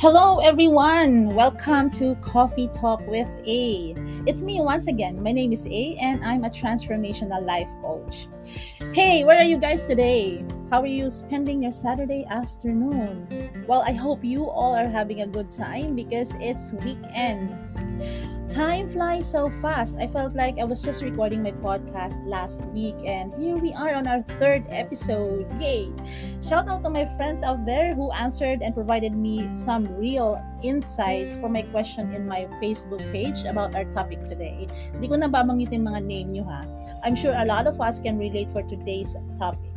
Hello, everyone. Welcome to Coffee Talk with A. It's me once again. My name is A, and I'm a transformational life coach. Hey, where are you guys today? How are you spending your Saturday afternoon? Well, I hope you all are having a good time because it's weekend. Time flies so fast. I felt like I was just recording my podcast last week, and here we are on our third episode. Yay! Shout out to my friends out there who answered and provided me some real insights for my question in my Facebook page about our topic today. Hindi ko na babanggitin mga name nyo ha. I'm sure a lot of us can relate for today's topic.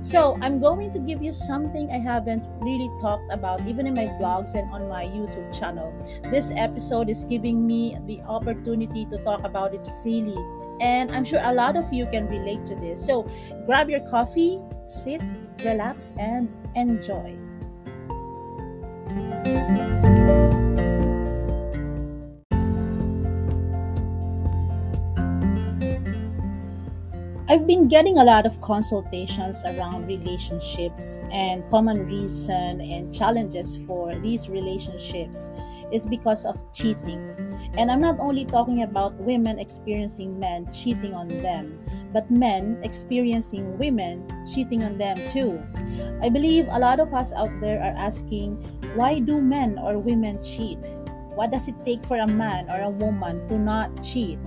So, I'm going to give you something I haven't really talked about even in my blogs and on my YouTube channel. This episode is giving me the opportunity to talk about it freely, and I'm sure a lot of you can relate to this. So, grab your coffee, sit, relax, and enjoy. I've been getting a lot of consultations around relationships and common reason and challenges for these relationships is because of cheating. And I'm not only talking about women experiencing men cheating on them, but men experiencing women cheating on them too. I believe a lot of us out there are asking, why do men or women cheat? What does it take for a man or a woman to not cheat?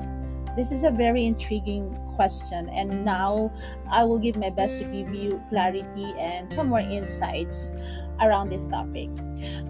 This is a very intriguing question, and now I will give my best to give you clarity and some more insights around this topic.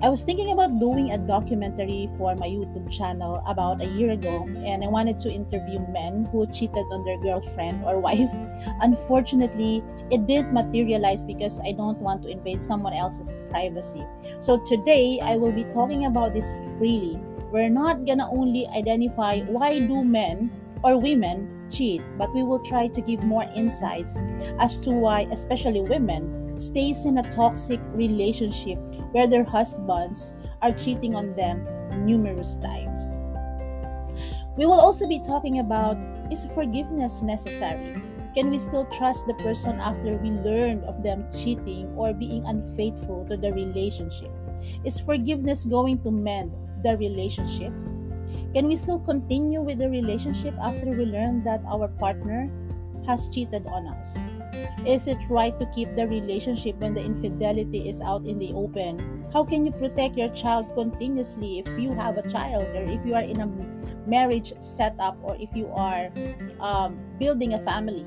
I was thinking about doing a documentary for my YouTube channel about a year ago, and I wanted to interview men who cheated on their girlfriend or wife. Unfortunately, it didn't materialize because I don't want to invade someone else's privacy. So today, I will be talking about this freely. We're not gonna only identify why do men or women cheat, but we will try to give more insights as to why, especially women, stays in a toxic relationship where their husbands are cheating on them numerous times. We will also be talking about is forgiveness necessary? Can we still trust the person after we learned of them cheating or being unfaithful to the relationship? Is forgiveness going to mend the relationship? Can we still continue with the relationship after we learn that our partner has cheated on us? Is it right to keep the relationship when the infidelity is out in the open? How can you protect your child continuously if you have a child or if you are in a marriage setup or if you are um, building a family?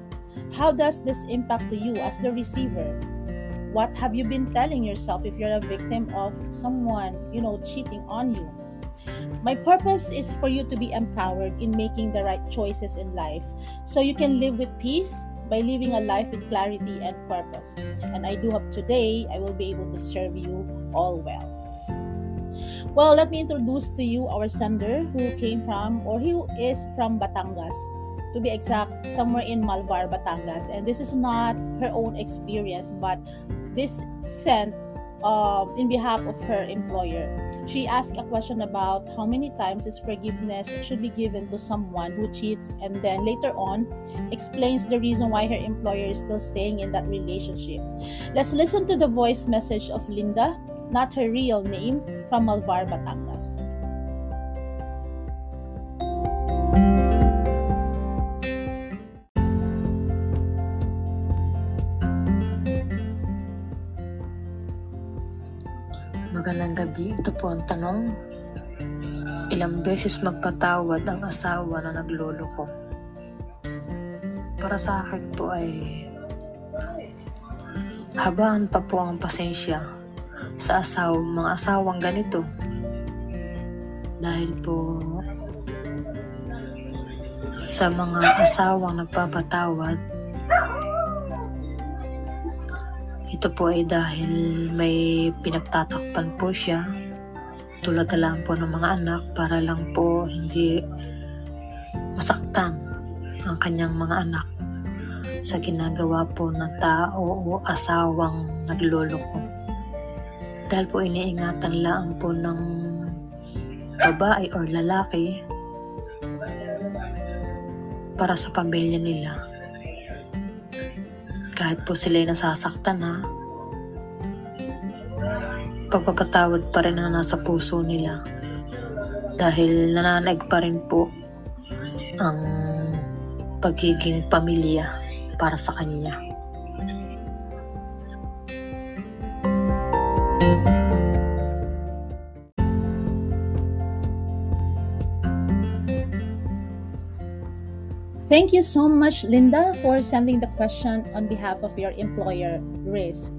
How does this impact you as the receiver? What have you been telling yourself if you're a victim of someone, you know, cheating on you? My purpose is for you to be empowered in making the right choices in life so you can live with peace by living a life with clarity and purpose. And I do hope today I will be able to serve you all well. Well, let me introduce to you our sender who came from or who is from Batangas. To be exact, somewhere in Malvar, Batangas. And this is not her own experience, but this sent uh, in behalf of her employer. She asked a question about how many times is forgiveness should be given to someone who cheats, and then later on explains the reason why her employer is still staying in that relationship. Let's listen to the voice message of Linda, not her real name, from Malvar, Batangas. Tanong. Ilang beses magpatawad ang asawa na naglolo ko? Para sa akin po ay habaan pa po ang pasensya sa asawa, mga asawang ganito. Dahil po sa mga asawang nagpapatawad, Ito po ay dahil may pinagtatakpan po siya tulad na lang po ng mga anak para lang po hindi masaktan ang kanyang mga anak sa ginagawa po ng tao o asawang nagloloko. Dahil po iniingatan lang po ng babae or lalaki para sa pamilya nila kahit po sila nasasaktan ha, pagpapatawad pa rin ang nasa puso nila dahil nananaig pa rin po ang pagiging pamilya para sa kanya. Thank you so much, Linda, for sending the question on behalf of your employer, Riz.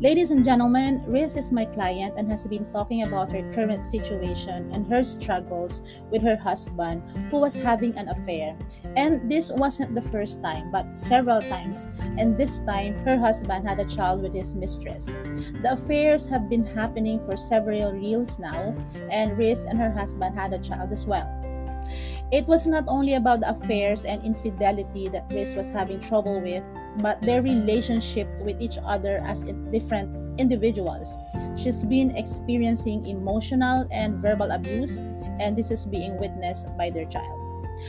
Ladies and gentlemen, Riz is my client and has been talking about her current situation and her struggles with her husband who was having an affair. And this wasn't the first time, but several times. And this time, her husband had a child with his mistress. The affairs have been happening for several years now, and Riz and her husband had a child as well. It was not only about the affairs and infidelity that Riz was having trouble with, but their relationship with each other as different individuals. She's been experiencing emotional and verbal abuse, and this is being witnessed by their child.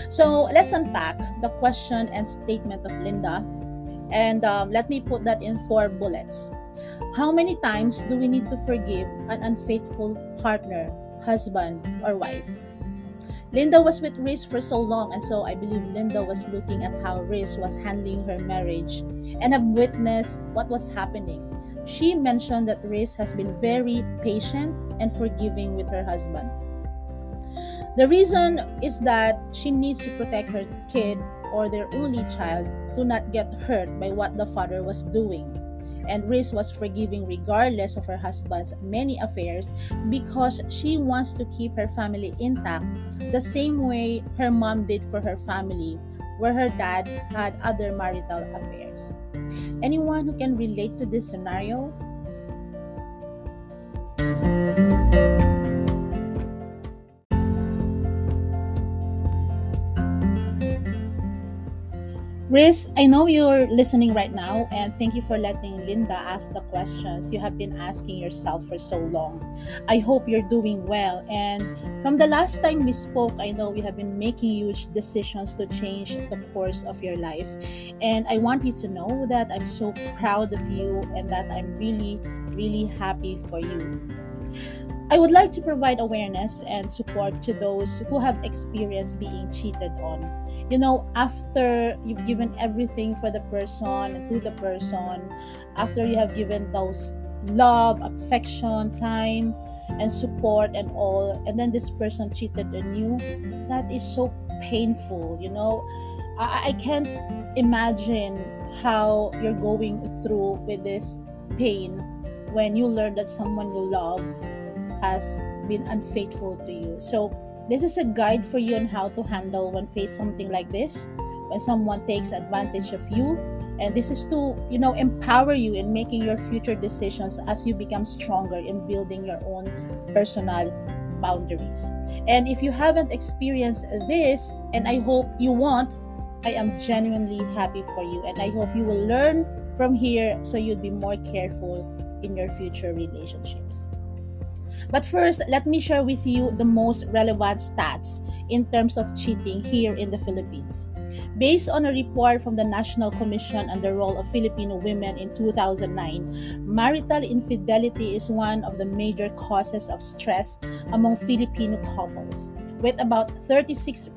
So let's unpack the question and statement of Linda, and um, let me put that in four bullets. How many times do we need to forgive an unfaithful partner, husband, or wife? Linda was with Riz for so long, and so I believe Linda was looking at how Riz was handling her marriage and have witnessed what was happening. She mentioned that Riz has been very patient and forgiving with her husband. The reason is that she needs to protect her kid or their only child to not get hurt by what the father was doing and Riz was forgiving regardless of her husband's many affairs because she wants to keep her family intact the same way her mom did for her family, where her dad had other marital affairs. Anyone who can relate to this scenario? Riz, I know you're listening right now, and thank you for letting Linda ask the questions you have been asking yourself for so long. I hope you're doing well. And from the last time we spoke, I know we have been making huge decisions to change the course of your life. And I want you to know that I'm so proud of you and that I'm really, really happy for you. I would like to provide awareness and support to those who have experienced being cheated on. You know, after you've given everything for the person, to the person, after you have given those love, affection, time, and support and all, and then this person cheated on you, that is so painful. You know, I, I can't imagine how you're going through with this pain when you learn that someone you love has been unfaithful to you. So, this is a guide for you on how to handle when face something like this, when someone takes advantage of you. And this is to, you know, empower you in making your future decisions as you become stronger in building your own personal boundaries. And if you haven't experienced this, and I hope you won't, I am genuinely happy for you. And I hope you will learn from here so you'll be more careful in your future relationships. But first, let me share with you the most relevant stats in terms of cheating here in the Philippines. Based on a report from the National Commission on the Role of Filipino Women in 2009, marital infidelity is one of the major causes of stress among Filipino couples, with about 36%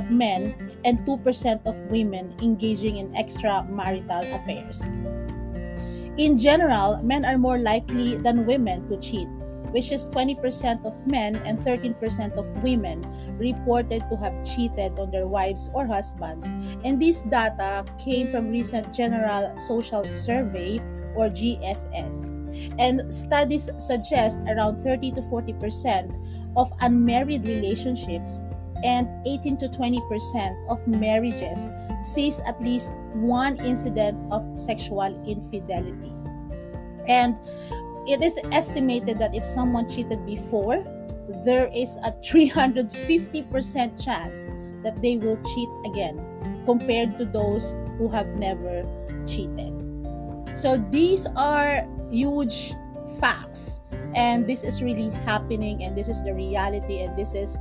of men and 2% of women engaging in extramarital affairs. In general, men are more likely than women to cheat, which is 20% of men and 13% of women reported to have cheated on their wives or husbands. And this data came from recent General Social Survey or GSS. And studies suggest around 30 to 40% of unmarried relationships and 18 to 20% of marriages sees at least one incident of sexual infidelity. And it is estimated that if someone cheated before, there is a 350% chance that they will cheat again compared to those who have never cheated. So these are huge facts and this is really happening and this is the reality and this is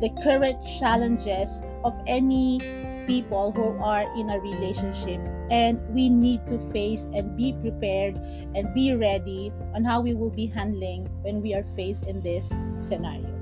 the current challenges of any people who are in a relationship and we need to face and be prepared and be ready on how we will be handling when we are faced in this scenario.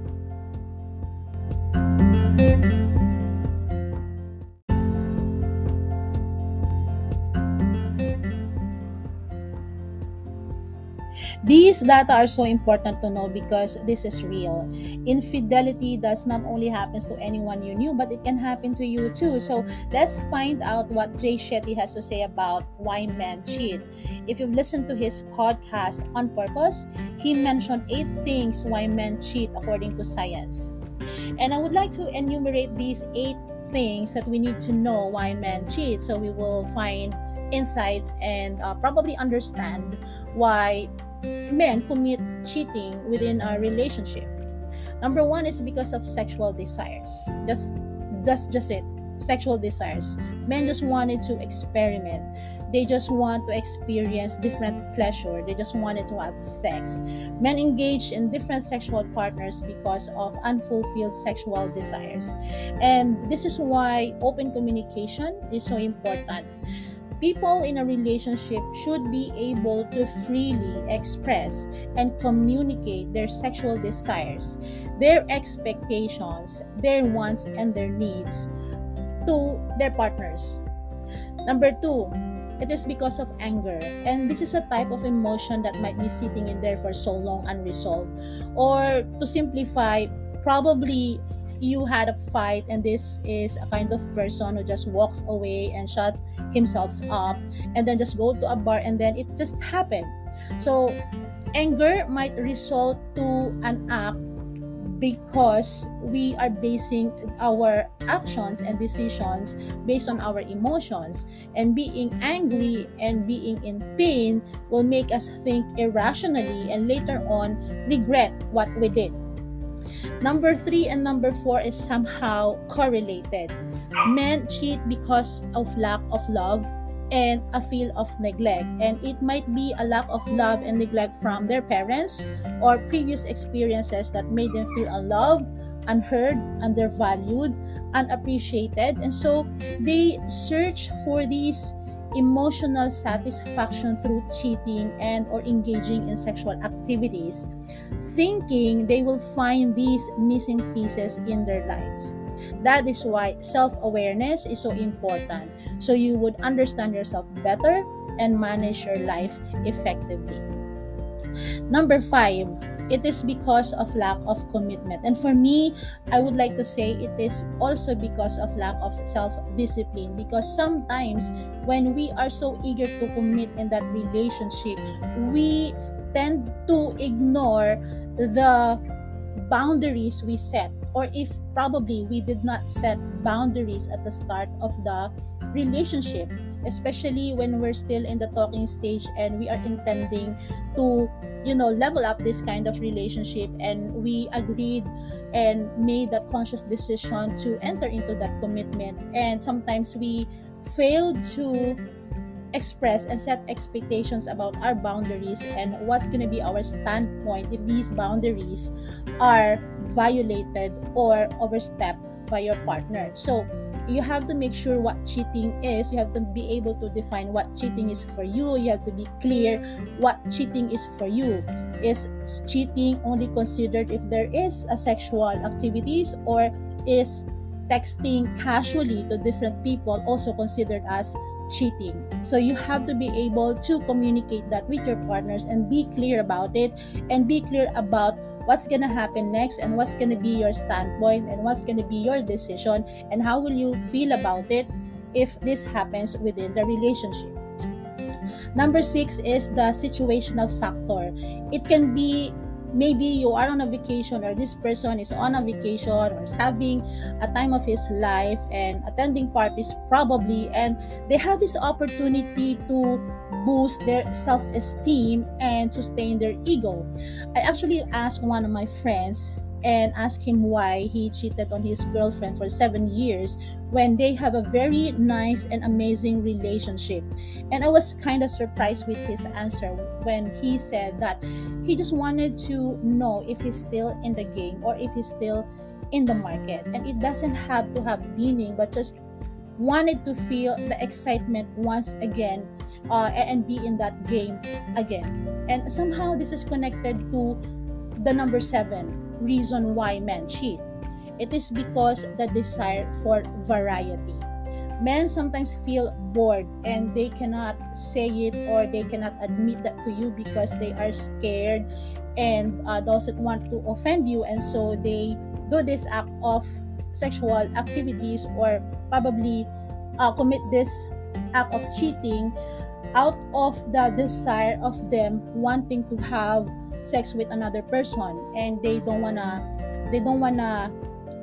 These data are so important to know because this is real. Infidelity does not only happens to anyone you knew, but it can happen to you too. So let's find out what Jay Shetty has to say about why men cheat. If you've listened to his podcast on purpose, he mentioned eight things why men cheat according to science. And I would like to enumerate these eight things that we need to know why men cheat so we will find insights and uh, probably understand why men commit cheating within a relationship. Number one is because of sexual desires. Just that's just it. Sexual desires. Men just wanted to experiment. They just want to experience different pleasure. They just wanted to have sex. Men engage in different sexual partners because of unfulfilled sexual desires. And this is why open communication is so important People in a relationship should be able to freely express and communicate their sexual desires, their expectations, their wants, and their needs to their partners. Number two, it is because of anger. And this is a type of emotion that might be sitting in there for so long unresolved. Or to simplify, probably you had a fight and this is a kind of person who just walks away and shut himself up and then just go to a bar and then it just happened. So anger might result to an act because we are basing our actions and decisions based on our emotions. And being angry and being in pain will make us think irrationally and later on regret what we did Number three and number four is somehow correlated. Men cheat because of lack of love and a feel of neglect. And it might be a lack of love and neglect from their parents or previous experiences that made them feel unloved, unheard, undervalued, unappreciated. And so they search for these emotional satisfaction through cheating and or engaging in sexual activities thinking they will find these missing pieces in their lives. That is why self-awareness is so important. So you would understand yourself better and manage your life effectively. Number 5 it is because of lack of commitment. And for me, I would like to say it is also because of lack of self discipline. Because sometimes when we are so eager to commit in that relationship, we tend to ignore the boundaries we set or if probably we did not set boundaries at the start of the relationship especially when we're still in the talking stage and we are intending to you know level up this kind of relationship and we agreed and made that conscious decision to enter into that commitment. And sometimes we fail to express and set expectations about our boundaries and what's going to be our standpoint if these boundaries are violated or overstepped by your partner. So you have to make sure what cheating is. You have to be able to define what cheating is for you. You have to be clear what cheating is for you. Is cheating only considered if there is a sexual activities or is texting casually to different people also considered as cheating. So you have to be able to communicate that with your partners and be clear about it and be clear about what's to happen next and what's to be your standpoint and what's to be your decision and how will you feel about it if this happens within the relationship. Number six is the situational factor. It can be maybe you are on a vacation or this person is on a vacation or is having a time of his life and attending parties probably and they have this opportunity to boost their self-esteem and sustain their ego. I actually asked one of my friends and ask him why he cheated on his girlfriend for seven years when they have a very nice and amazing relationship. And I was kind of surprised with his answer when he said that he just wanted to know if he's still in the game or if he's still in the market. And it doesn't have to have meaning, but just wanted to feel the excitement once again uh, and be in that game again. And somehow this is connected to the number seven reason why men cheat. It is because the desire for variety. Men sometimes feel bored and they cannot say it or they cannot admit that to you because they are scared and uh, doesn't want to offend you and so they do this act of sexual activities or probably uh, commit this act of cheating out of the desire of them wanting to have sex with another person and they don't wanna they don't wanna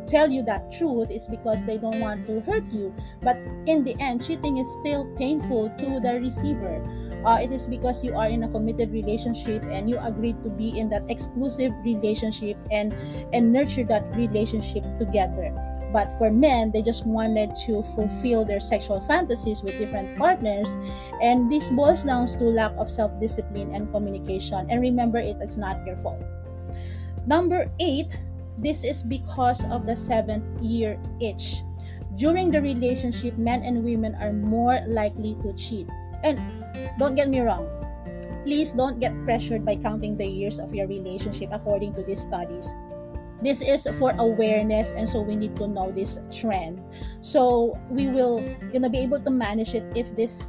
tell you that truth is because they don't want to hurt you. But in the end cheating is still painful to the receiver. Uh, it is because you are in a committed relationship and you agreed to be in that exclusive relationship and and nurture that relationship together but for men they just wanted to fulfill their sexual fantasies with different partners and this boils down to lack of self-discipline and communication and remember it is not your fault number eight this is because of the seventh year itch during the relationship men and women are more likely to cheat and don't get me wrong. Please don't get pressured by counting the years of your relationship according to these studies. This is for awareness and so we need to know this trend. So we will you know be able to manage it if this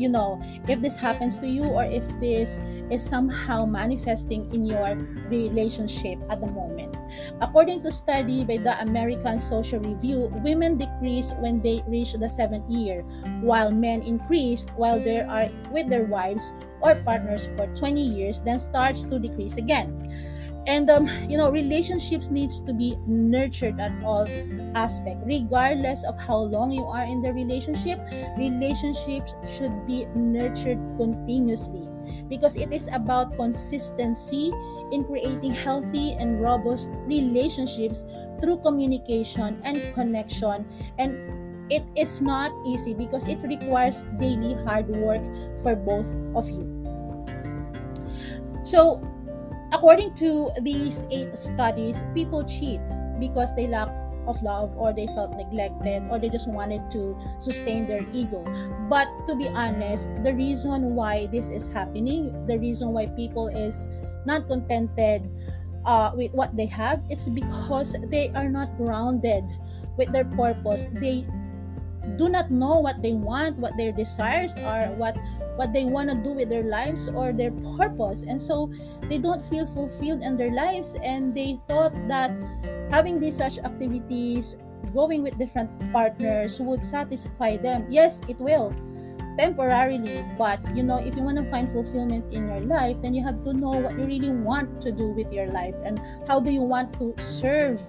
you know if this happens to you or if this is somehow manifesting in your relationship at the moment according to study by the american social review women decrease when they reach the seventh year while men increase while they are with their wives or partners for 20 years then starts to decrease again and um, you know relationships needs to be nurtured at all aspect regardless of how long you are in the relationship relationships should be nurtured continuously because it is about consistency in creating healthy and robust relationships through communication and connection. And it is not easy because it requires daily hard work for both of you. So According to these eight studies, people cheat because they lack of love or they felt neglected or they just wanted to sustain their ego. But to be honest, the reason why this is happening, the reason why people is not contented uh, with what they have, it's because they are not grounded with their purpose. They do not know what they want, what their desires are, what what they want to do with their lives or their purpose. And so they don't feel fulfilled in their lives and they thought that having these such activities, going with different partners would satisfy them. Yes, it will temporarily but you know if you want to find fulfillment in your life then you have to know what you really want to do with your life and how do you want to serve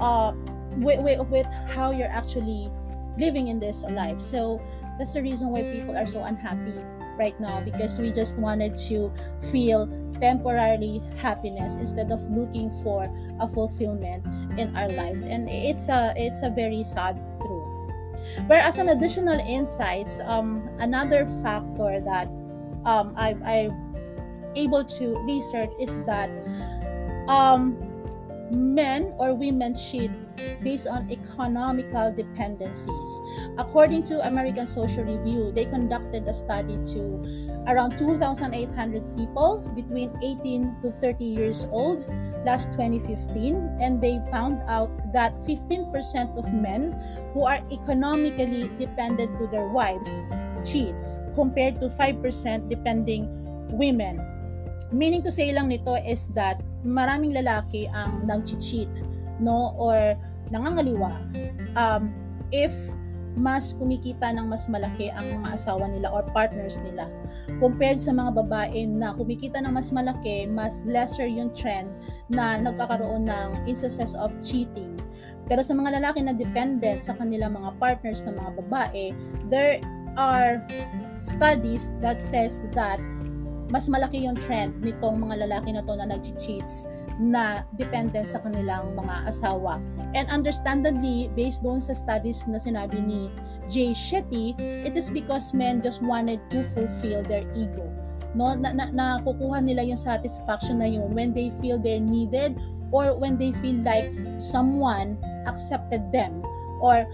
uh with, with, with how you're actually living in this life. So that's the reason why people are so unhappy right now because we just wanted to feel temporarily happiness instead of looking for a fulfillment in our lives and it's a it's a very sad truth whereas an additional insights um, another factor that um, I, I able to research is that um, men or women cheat based on economical dependencies. According to American Social Review, they conducted a study to around 2,800 people between 18 to 30 years old last 2015 and they found out that 15% of men who are economically dependent to their wives cheats compared to 5% depending women. Meaning to say lang nito is that maraming lalaki ang nag-cheat no? Or nangangaliwa. Um, if mas kumikita ng mas malaki ang mga asawa nila or partners nila compared sa mga babae na kumikita ng mas malaki mas lesser yung trend na nagkakaroon ng instances of cheating. Pero sa mga lalaki na dependent sa kanilang mga partners na mga babae there are studies that says that mas malaki yung trend nitong mga lalaki na to na nag-cheats na dependent sa kanilang mga asawa. And understandably, based doon sa studies na sinabi ni Jay Shetty, it is because men just wanted to fulfill their ego. No, na, na, nakukuha nila yung satisfaction na yun when they feel they're needed or when they feel like someone accepted them or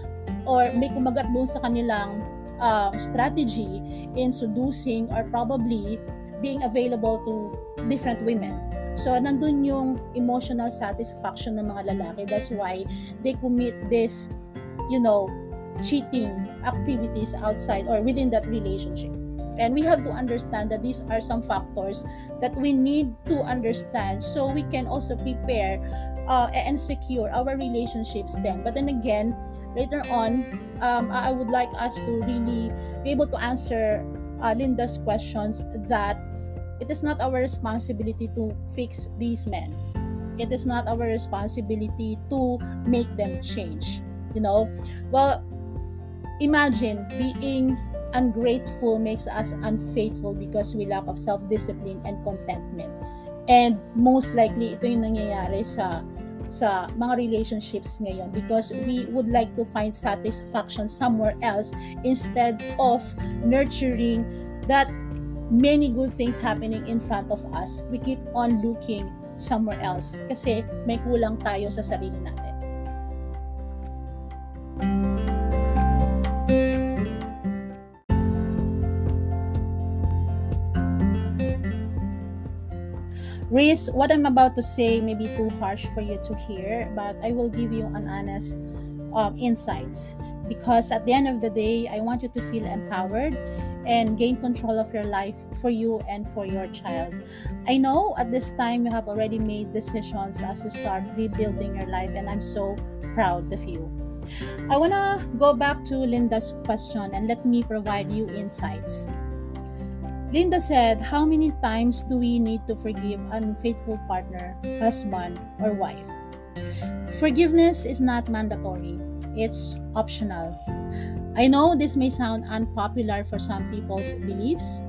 or may kumagat doon sa kanilang uh, strategy in seducing or probably being available to different women. So, nandun yung emotional satisfaction ng mga lalaki. That's why they commit this, you know, cheating activities outside or within that relationship. And we have to understand that these are some factors that we need to understand so we can also prepare uh, and secure our relationships then. But then again, later on, um, I would like us to really be able to answer uh, Linda's questions that it is not our responsibility to fix these men. It is not our responsibility to make them change. You know, well, imagine being ungrateful makes us unfaithful because we lack of self-discipline and contentment. And most likely, ito yung nangyayari sa sa mga relationships ngayon because we would like to find satisfaction somewhere else instead of nurturing that many good things happening in front of us. We keep on looking somewhere else kasi may kulang tayo sa sarili natin. Riz, what I'm about to say may be too harsh for you to hear, but I will give you an honest um, insights because at the end of the day, I want you to feel empowered and gain control of your life for you and for your child. I know at this time you have already made decisions as you start rebuilding your life, and I'm so proud of you. I want to go back to Linda's question and let me provide you insights. Linda said, How many times do we need to forgive an unfaithful partner, husband, or wife? Forgiveness is not mandatory, it's optional. I know this may sound unpopular for some people's beliefs,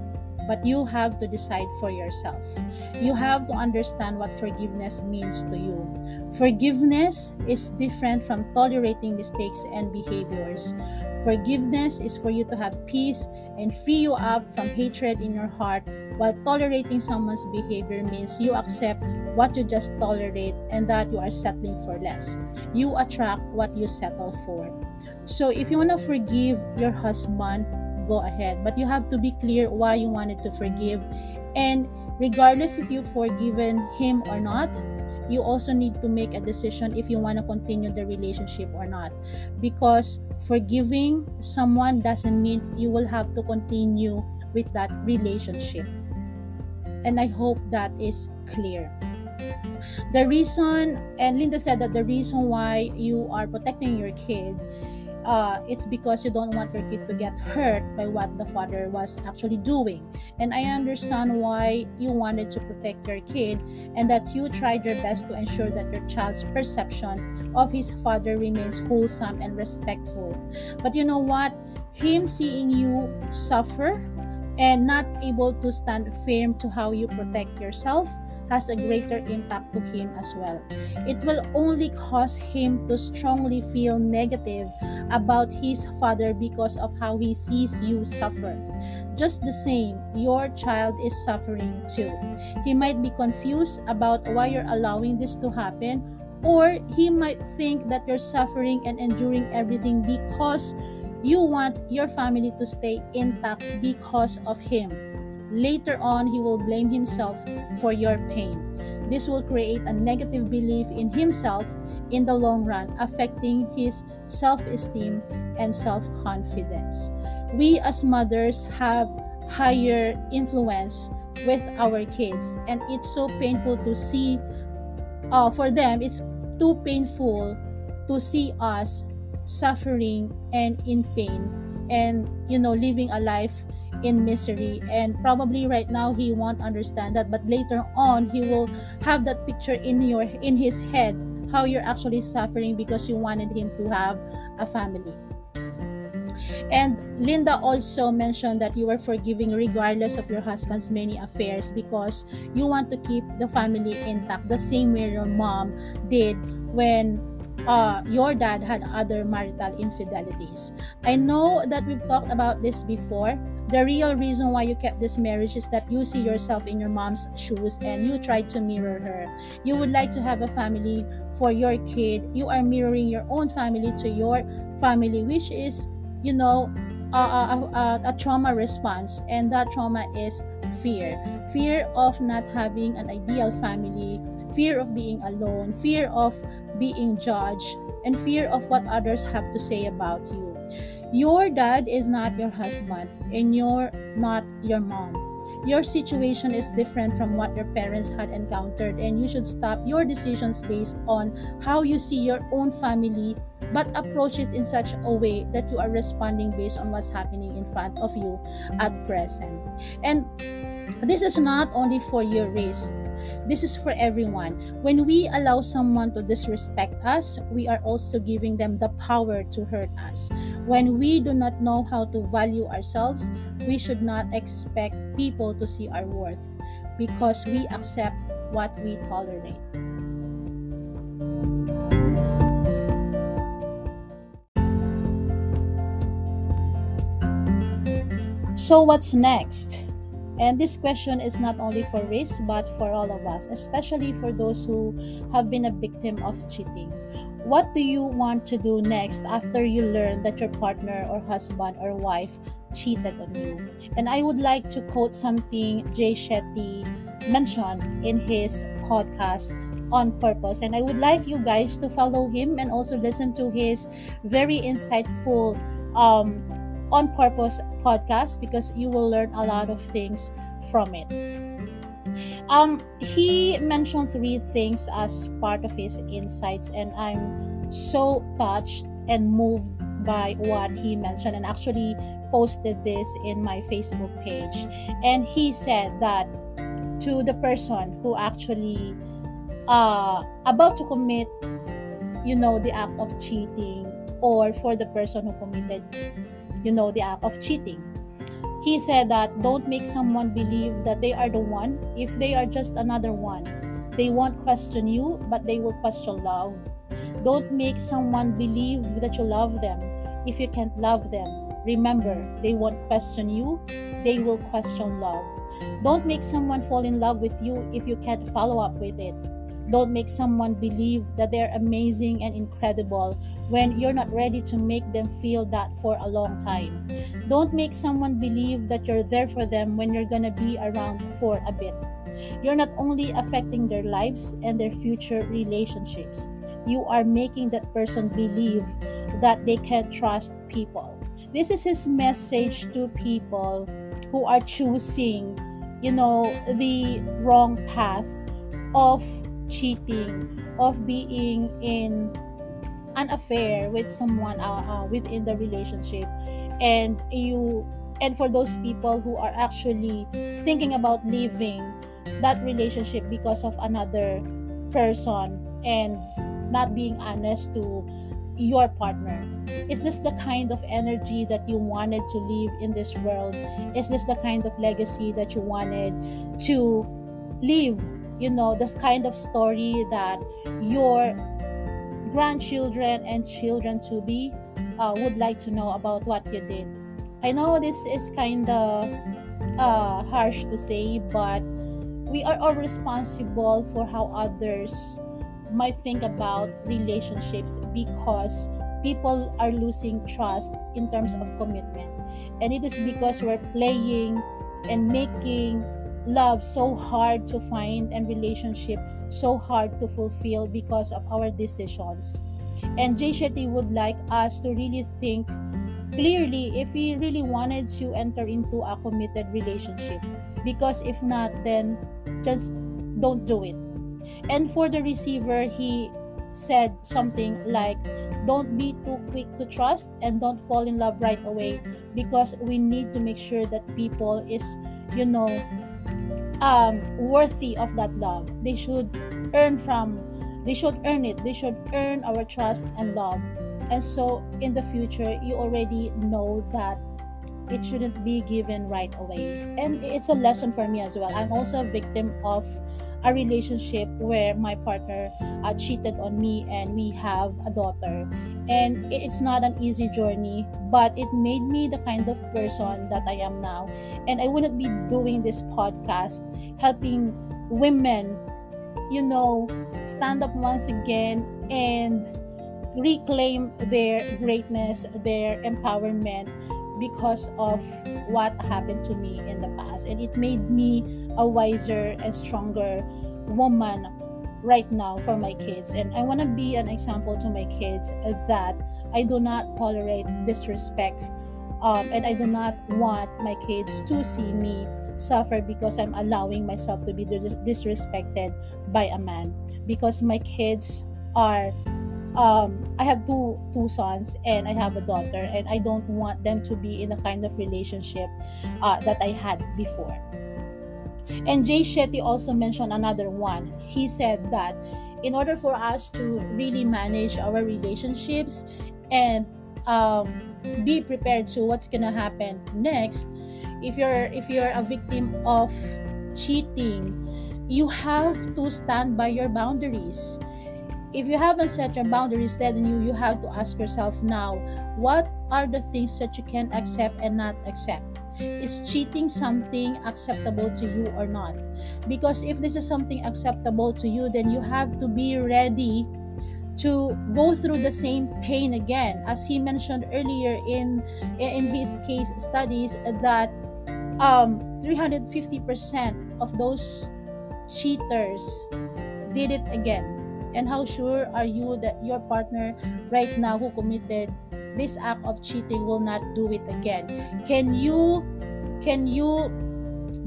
but you have to decide for yourself. You have to understand what forgiveness means to you. Forgiveness is different from tolerating mistakes and behaviors. Forgiveness is for you to have peace and free you up from hatred in your heart, while tolerating someone's behavior means you accept what you just tolerate and that you are settling for less. You attract what you settle for. So if you want to forgive your husband, go ahead. But you have to be clear why you wanted to forgive. And regardless if you've forgiven him or not, you also need to make a decision if you want to continue the relationship or not. Because forgiving someone doesn't mean you will have to continue with that relationship. And I hope that is clear. The reason, and Linda said that the reason why you are protecting your kid uh, it's because you don't want your kid to get hurt by what the father was actually doing. And I understand why you wanted to protect your kid and that you tried your best to ensure that your child's perception of his father remains wholesome and respectful. But you know what? Him seeing you suffer and not able to stand firm to how you protect yourself has a greater impact to him as well. It will only cause him to strongly feel negative about his father because of how he sees you suffer. Just the same, your child is suffering too. He might be confused about why you're allowing this to happen, or he might think that you're suffering and enduring everything because you want your family to stay intact because of him. Later on, he will blame himself for your pain. This will create a negative belief in himself in the long run, affecting his self esteem and self confidence. We as mothers have higher influence with our kids, and it's so painful to see, uh, for them, it's too painful to see us suffering and in pain and you know living a life in misery. And probably right now he won't understand that. But later on he will have that picture in your in his head how you're actually suffering because you wanted him to have a family. And Linda also mentioned that you were forgiving regardless of your husband's many affairs because you want to keep the family intact the same way your mom did when uh, your dad had other marital infidelities. I know that we've talked about this before. The real reason why you kept this marriage is that you see yourself in your mom's shoes and you try to mirror her. You would like to have a family for your kid. You are mirroring your own family to your family, which is, you know, a, a, a, a trauma response. And that trauma is fear fear of not having an ideal family fear of being alone, fear of being judged, and fear of what others have to say about you. Your dad is not your husband, and you're not your mom. Your situation is different from what your parents had encountered, and you should stop your decisions based on how you see your own family, but approach it in such a way that you are responding based on what's happening in front of you at present. And this is not only for your Riz, this is for everyone. When we allow someone to disrespect us, we are also giving them the power to hurt us. When we do not know how to value ourselves, we should not expect people to see our worth because we accept what we tolerate. So, what's next? And this question is not only for Riz but for all of us, especially for those who have been a victim of cheating. What do you want to do next after you learn that your partner or husband or wife cheated on you? And I would like to quote something Jay Shetty mentioned in his podcast on purpose and i would like you guys to follow him and also listen to his very insightful um, on purpose podcast because you will learn a lot of things from it. Um, he mentioned three things as part of his insights, and I'm so touched and moved by what he mentioned, and actually posted this in my Facebook page. And he said that to the person who actually uh, about to commit, you know, the act of cheating, or for the person who committed you know, the act of cheating. He said that don't make someone believe that they are the one if they are just another one. They won't question you, but they will question love. Don't make someone believe that you love them if you can't love them. Remember, they won't question you, they will question love. Don't make someone fall in love with you if you can't follow up with it. Don't make someone believe that they're amazing and incredible when you're not ready to make them feel that for a long time. Don't make someone believe that you're there for them when you're gonna be around for a bit. You're not only affecting their lives and their future relationships, you are making that person believe that they can trust people. This is his message to people who are choosing, you know, the wrong path of cheating, of being in an affair with someone uh, uh, within the relationship, and you and for those people who are actually thinking about leaving that relationship because of another person and not being honest to your partner is this the kind of energy that you wanted to leave in this world? Is this the kind of legacy that you wanted to leave you know this kind of story that your grandchildren and children to be uh, would like to know about what you did. I know this is kind of uh, harsh to say but we are all responsible for how others might think about relationships because people are losing trust in terms of commitment. And it is because we're playing and making love so hard to find and relationship so hard to fulfill because of our decisions. And Jay Shetty would like us to really think clearly if we really wanted to enter into a committed relationship. Because if not, then just don't do it. And for the receiver, he said something like, Don't be too quick to trust and don't fall in love right away because we need to make sure that people is, you know, um, worthy of that love. They should earn from, they should earn it. They should earn our trust and love. And so in the future, you already know that it shouldn't be given right away. And it's a lesson for me as well. I'm also a victim of a relationship where my partner uh, cheated on me and we have a daughter and it's not an easy journey but it made me the kind of person that i am now. And i wouldn't be doing this podcast helping women you know stand up once again and reclaim their greatness their empowerment because of what happened to me in the past. And it made me a wiser and stronger woman right now for my kids and i want to be an example to my kids that i do not tolerate disrespect um, and i do not want my kids to see me suffer because i'm allowing myself to be dis- disrespected by a man because my kids are um, I have two two sons and I have a daughter, and I don't want them to be in the kind of relationship uh, that I had before. And Jay Shetty also mentioned another one. He said that in order for us to really manage our relationships and um, be prepared to what's gonna happen next, if you're if you're a victim of cheating, you have to stand by your boundaries if you haven't set your boundaries then you you have to ask yourself now what are the things that you can accept and not accept is cheating something acceptable to you or not. Because if this is something acceptable to you then you have to be ready to go through the same pain again. As he mentioned earlier in in his case studies that um 350% of those cheaters did it again. And how sure are you that your partner right now who committed this act of cheating will not do it again. Can you can you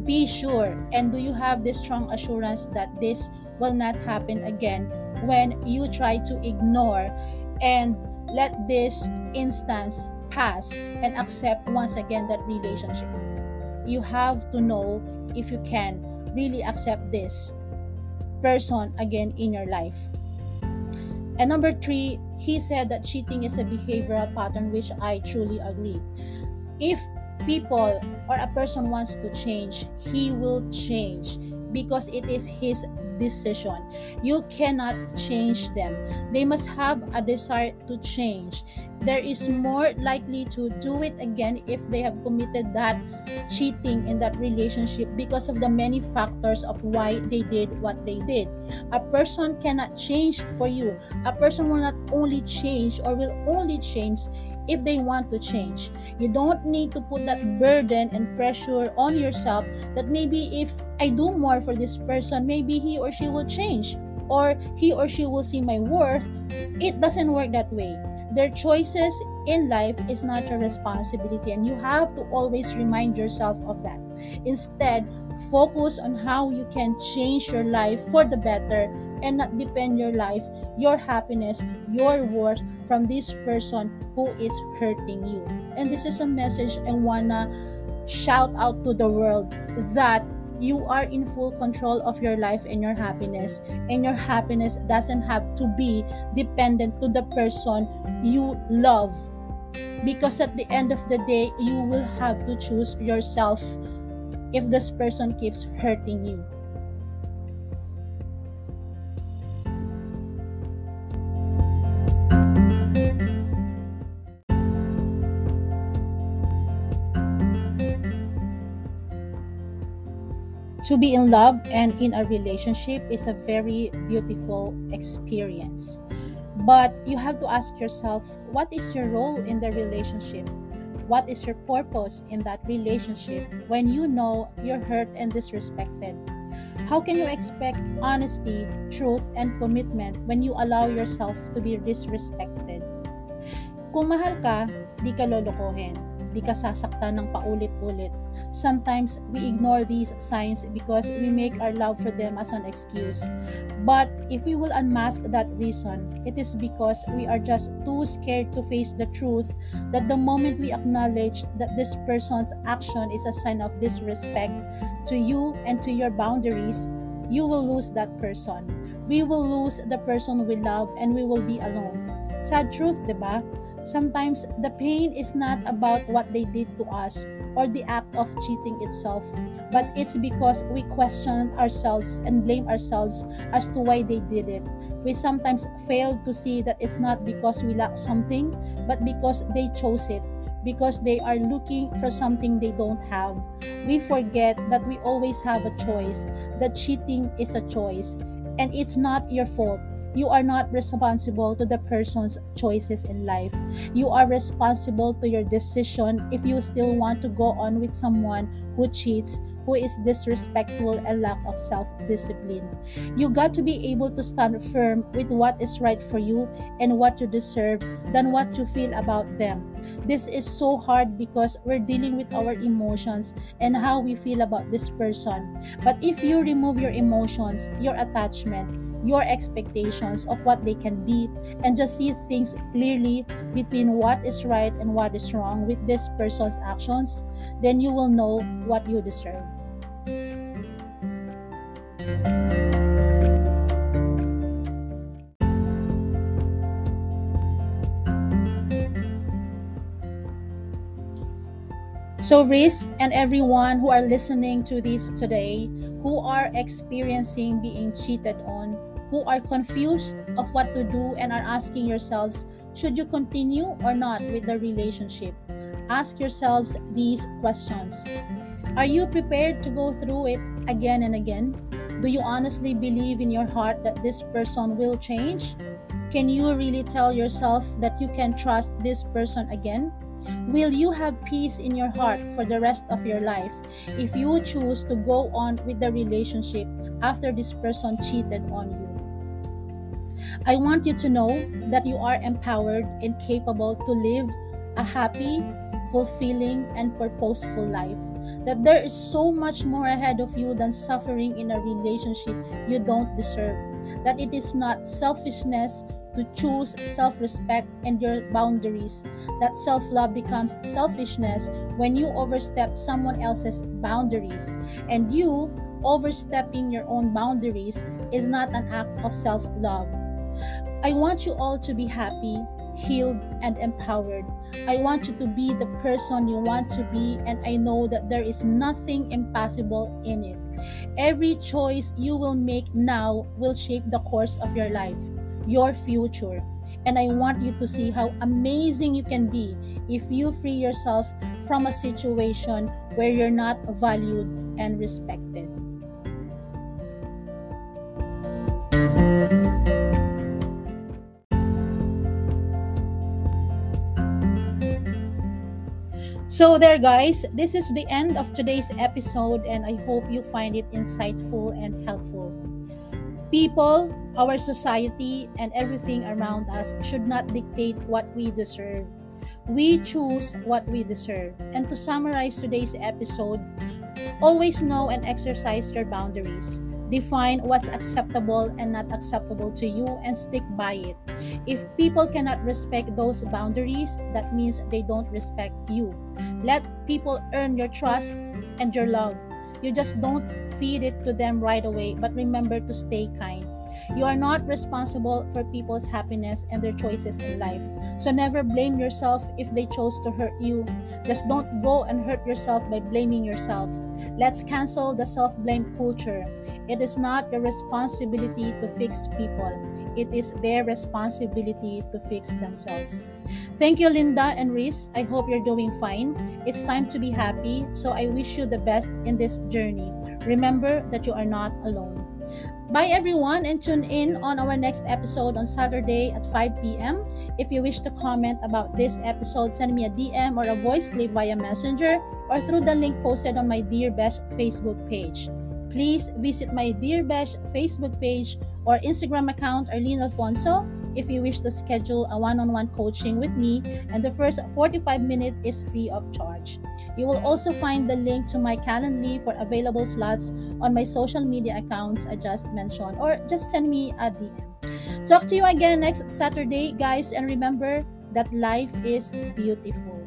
be sure? And do you have this strong assurance that this will not happen again when you try to ignore and let this instance pass and accept once again that relationship? You have to know if you can really accept this person again in your life. And number three, he said that cheating is a behavioral pattern, which I truly agree. If people or a person wants to change, he will change because it is his decision. You cannot change them. They must have a desire to change. There is more likely to do it again if they have committed that cheating in that relationship because of the many factors of why they did what they did. A person cannot change for you. A person will not only change or will only change if they want to change. You don't need to put that burden and pressure on yourself that maybe if I do more for this person, maybe he or she will change or he or she will see my worth. It doesn't work that way. Their choices in life is not your responsibility, and you have to always remind yourself of that. Instead, focus on how you can change your life for the better and not depend your life, your happiness, your worth from this person who is hurting you. And this is a message I wanna shout out to the world that you are in full control of your life and your happiness and your happiness doesn't have to be dependent to the person you love because at the end of the day you will have to choose yourself if this person keeps hurting you. To be in love and in a relationship is a very beautiful experience. But you have to ask yourself what is your role in the relationship? What is your purpose in that relationship when you know you're hurt and disrespected? How can you expect honesty, truth, and commitment when you allow yourself to be disrespected? Kung mahal ka, di ka lolokohin di ka sasaktan ng paulit-ulit. Sometimes, we ignore these signs because we make our love for them as an excuse. But if we will unmask that reason, it is because we are just too scared to face the truth that the moment we acknowledge that this person's action is a sign of disrespect to you and to your boundaries, you will lose that person. We will lose the person we love and we will be alone. Sad truth, di ba? Sometimes the pain is not about what they did to us, or the act of cheating itself, but it's because we question ourselves and blame ourselves as to why they did it. We sometimes fail to see that it's not because we lack something, but because they chose it because they are looking for something they don't have. We forget that we always have a choice, that cheating is a choice, and it's not your fault you are not responsible to the person's choices in life. You are responsible to your decision if you still want to go on with someone who cheats, who is disrespectful and lack of self-discipline. You got to be able to stand firm with what is right for you and what you deserve than what you feel about them. This is so hard because we're dealing with our emotions and how we feel about this person. But if you remove your emotions, your attachment, your expectations of what they can be and just see things clearly between what is right and what is wrong with this person's actions, then you will know what you deserve. So, Riz and everyone who are listening to this today, who are experiencing being cheated on, who are confused of what to do and are asking yourselves, should you continue or not with the relationship? Ask yourselves these questions. Are you prepared to go through it again and again? Do you honestly believe in your heart that this person will change? Can you really tell yourself that you can trust this person again? Will you have peace in your heart for the rest of your life if you choose to go on with the relationship after this person cheated on you? I want you to know that you are empowered and capable to live a happy, fulfilling, and purposeful life. That there is so much more ahead of you than suffering in a relationship you don't deserve. That it is not selfishness to choose self respect and your boundaries. That self love becomes selfishness when you overstep someone else's boundaries. And you overstepping your own boundaries is not an act of self love I want you all to be happy, healed, and empowered. I want you to be the person you want to be, and I know that there is nothing impossible in it. Every choice you will make now will shape the course of your life, your future. And I want you to see how amazing you can be if you free yourself from a situation where you're not valued and respected. So, there, guys, this is the end of today's episode, and I hope you find it insightful and helpful. People, our society, and everything around us should not dictate what we deserve. We choose what we deserve. And to summarize today's episode, always know and exercise your boundaries. Define what's acceptable and not acceptable to you and stick by it. If people cannot respect those boundaries, that means they don't respect you. Let people earn your trust and your love. You just don't feed it to them right away, but remember to stay kind. You are not responsible for people's happiness and their choices in life. So never blame yourself if they chose to hurt you. Just don't go and hurt yourself by blaming yourself. Let's cancel the self blame culture. It is not your responsibility to fix people, it is their responsibility to fix themselves. Thank you, Linda and Riz. I hope you're doing fine. It's time to be happy, so I wish you the best in this journey. Remember that you are not alone. Bye everyone and tune in on our next episode on Saturday at 5 p.m. If you wish to comment about this episode, send me a DM or a voice clip via Messenger or through the link posted on my Dear Besh Facebook page. Please visit my Dear Besh Facebook page or Instagram account Arlene Alfonso if you wish to schedule a one-on-one coaching with me and the first 45 minutes is free of charge. You will also find the link to my Calendly for available slots on my social media accounts I just mentioned or just send me a DM. Talk to you again next Saturday guys and remember that life is beautiful.